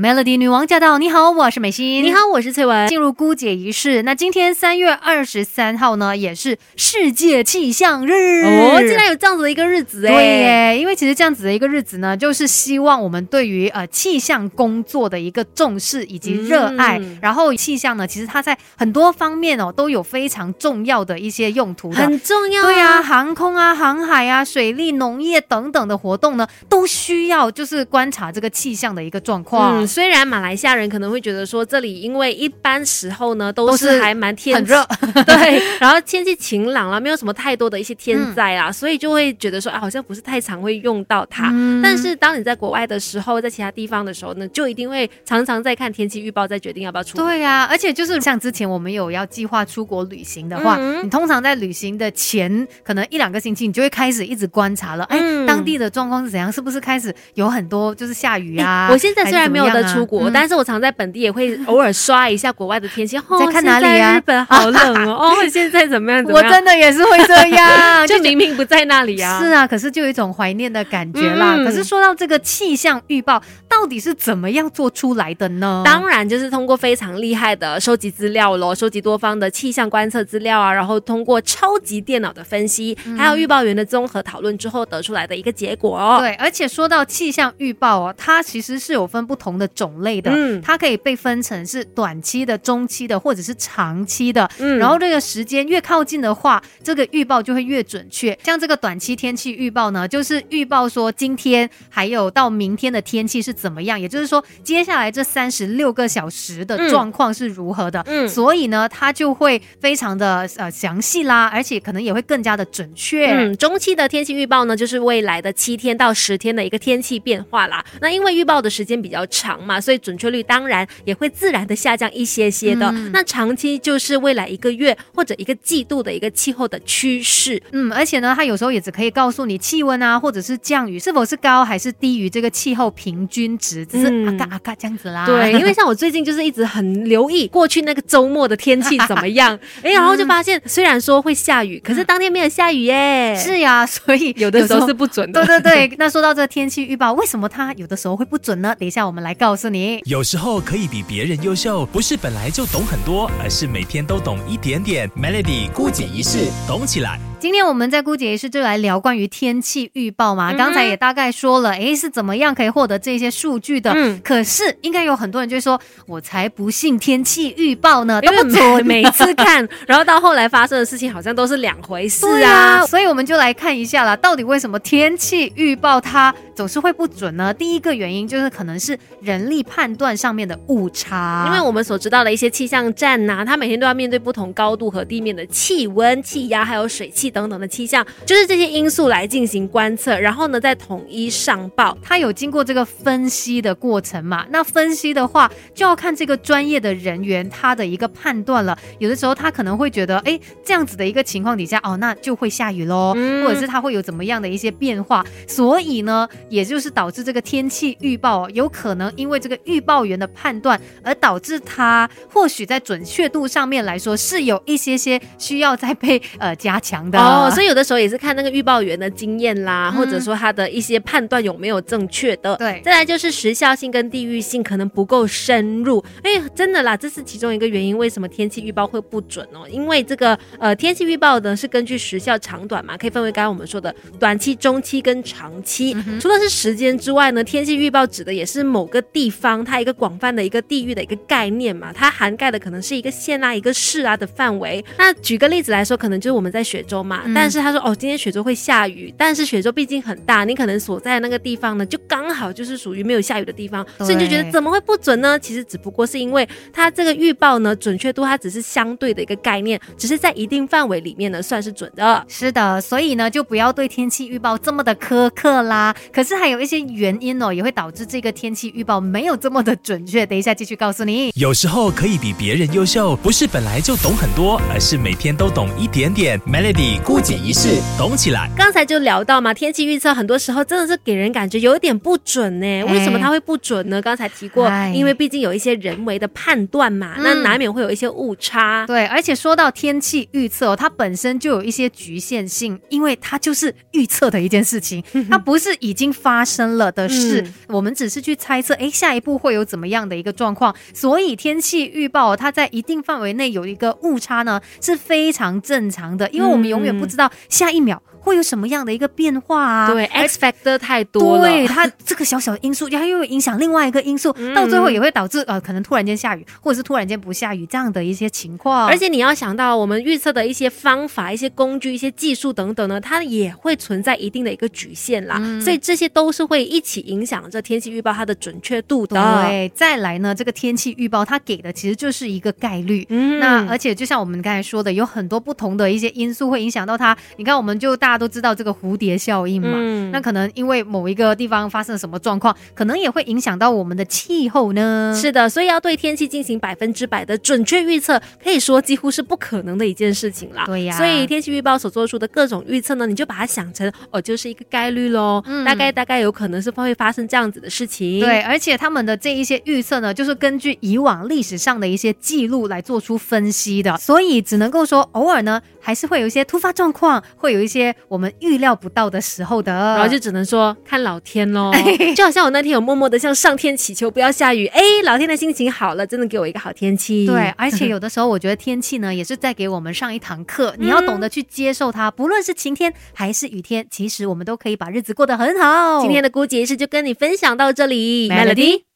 Melody 女王驾到！你好，我是美心。你好，我是翠文。进入姑姐仪式。那今天三月二十三号呢，也是世界气象日哦。竟然有这样子的一个日子哎！对耶，因为其实这样子的一个日子呢，就是希望我们对于呃气象工作的一个重视以及热爱。然后气象呢，其实它在很多方面哦都有非常重要的一些用途，很重要。对呀，航空啊、航海啊、水利、农业等等的活动呢，都需要就是观察这个气象的一个状况。虽然马来西亚人可能会觉得说，这里因为一般时候呢都是还蛮天很热，对，然后天气晴朗了，没有什么太多的一些天灾啊，所以就会觉得说啊，好像不是太常会用到它。但是当你在国外的时候，在其他地方的时候呢，就一定会常常在看天气预报，再决定要不要出。对呀，而且就是像之前我们有要计划出国旅行的话，你通常在旅行的前可能一两个星期，你就会开始一直观察了，哎，当地的状况是怎样，是不是开始有很多就是下雨啊？我现在虽然没有得出国。但是我常在本地也会 偶尔刷一下国外的天气，哦在看哪里呀？日本好冷哦，哦，现在怎么样？我真的也是会这样，就明明不在那里啊。是啊，可是就有一种怀念的感觉啦。可是说到这个气象预报，到底是怎么样做出来的呢？当然就是通过非常厉害的收集资料咯，收集多方的气象观测资料啊，然后通过超级电脑的分析，还有预报员的综合讨论之后得出来的一个结果哦。对，而且说到气象预报哦，它其实是有分不同的种类的，嗯，它。可以被分成是短期的、中期的或者是长期的，嗯，然后这个时间越靠近的话，这个预报就会越准确。像这个短期天气预报呢，就是预报说今天还有到明天的天气是怎么样，也就是说接下来这三十六个小时的状况是如何的，嗯，所以呢，它就会非常的呃详细啦，而且可能也会更加的准确。嗯，中期的天气预报呢，就是未来的七天到十天的一个天气变化啦。那因为预报的时间比较长嘛，所以准确率当然。也会自然的下降一些些的。那长期就是未来一个月或者一个季度的一个气候的趋势。嗯，而且呢，它有时候也只可以告诉你气温啊，或者是降雨是否是高还是低于这个气候平均值，只是啊嘎啊嘎这样子啦。对，因为像我最近就是一直很留意过去那个周末的天气怎么样，哎，然后就发现虽然说会下雨，可是当天没有下雨耶。是呀，所以 有的时候是不准的。对对对，那说到这个天气预报，为什么它有的时候会不准呢？等一下我们来告诉你。有时候。可以比别人优秀，不是本来就懂很多，而是每天都懂一点点。Melody 孤姐一式，懂起来。今天我们在姑姐也是就来聊关于天气预报嘛，刚才也大概说了，哎，是怎么样可以获得这些数据的？嗯，可是应该有很多人就说，我才不信天气预报呢，都不准，每次看，然后到后来发生的事情好像都是两回事啊。所以我们就来看一下啦，到底为什么天气预报它总是会不准呢？第一个原因就是可能是人力判断上面的误差，因为我们所知道的一些气象站呐，它每天都要面对不同高度和地面的气温、气压还有水汽。等等的气象，就是这些因素来进行观测，然后呢再统一上报。它有经过这个分析的过程嘛？那分析的话，就要看这个专业的人员他的一个判断了。有的时候他可能会觉得，哎，这样子的一个情况底下，哦，那就会下雨喽，或者是它会有怎么样的一些变化。所以呢，也就是导致这个天气预报有可能因为这个预报员的判断，而导致它或许在准确度上面来说是有一些些需要再被呃加强的。哦，所以有的时候也是看那个预报员的经验啦，或者说他的一些判断有没有正确的。对，再来就是时效性跟地域性可能不够深入。哎，真的啦，这是其中一个原因，为什么天气预报会不准哦？因为这个呃天气预报呢是根据时效长短嘛，可以分为刚刚我们说的短期、中期跟长期。除了是时间之外呢，天气预报指的也是某个地方它一个广泛的一个地域的一个概念嘛，它涵盖的可能是一个县啊、一个市啊的范围。那举个例子来说，可能就是我们在雪州。嘛，但是他说哦，今天雪州会下雨，但是雪州毕竟很大，你可能所在的那个地方呢，就刚好就是属于没有下雨的地方，所以你就觉得怎么会不准呢？其实只不过是因为它这个预报呢，准确度它只是相对的一个概念，只是在一定范围里面呢算是准的。是的，所以呢就不要对天气预报这么的苛刻啦。可是还有一些原因哦，也会导致这个天气预报没有这么的准确。等一下继续告诉你。有时候可以比别人优秀，不是本来就懂很多，而是每天都懂一点点。Melody。孤姐一事，懂起来。刚才就聊到嘛，天气预测很多时候真的是给人感觉有点不准呢。为什么它会不准呢？刚才提过，因为毕竟有一些人为的判断嘛，那难免会有一些误差。对，而且说到天气预测，它本身就有一些局限性，因为它就是预测的一件事情，它不是已经发生了的事，我们只是去猜测，哎，下一步会有怎么样的一个状况。所以天气预报它在一定范围内有一个误差呢，是非常正常的，因为我们永远不知道下一秒。会有什么样的一个变化啊？对，X factor 太多了。对它这个小小的因素，然后又影响另外一个因素，到最后也会导致呃，可能突然间下雨，或者是突然间不下雨这样的一些情况。而且你要想到，我们预测的一些方法、一些工具、一些技术等等呢，它也会存在一定的一个局限啦。所以这些都是会一起影响这天气预报它的准确度的。对，再来呢，这个天气预报它给的其实就是一个概率。嗯，那而且就像我们刚才说的，有很多不同的一些因素会影响到它。你看，我们就大家都知道这个蝴蝶效应嘛，那可能因为某一个地方发生了什么状况，可能也会影响到我们的气候呢。是的，所以要对天气进行百分之百的准确预测，可以说几乎是不可能的一件事情啦。对呀，所以天气预报所做出的各种预测呢，你就把它想成哦，就是一个概率喽。嗯，大概大概有可能是会发生这样子的事情。对，而且他们的这一些预测呢，就是根据以往历史上的一些记录来做出分析的，所以只能够说偶尔呢，还是会有一些突发状况，会有一些我们预料。不到的时候的，然后就只能说看老天喽。就好像我那天有默默的向上天祈求不要下雨，哎，老天的心情好了，真的给我一个好天气。对，而且有的时候我觉得天气呢也是在给我们上一堂课，你要懂得去接受它，不论是晴天还是雨天，其实我们都可以把日子过得很好。今天的姑姐是就跟你分享到这里，Melody。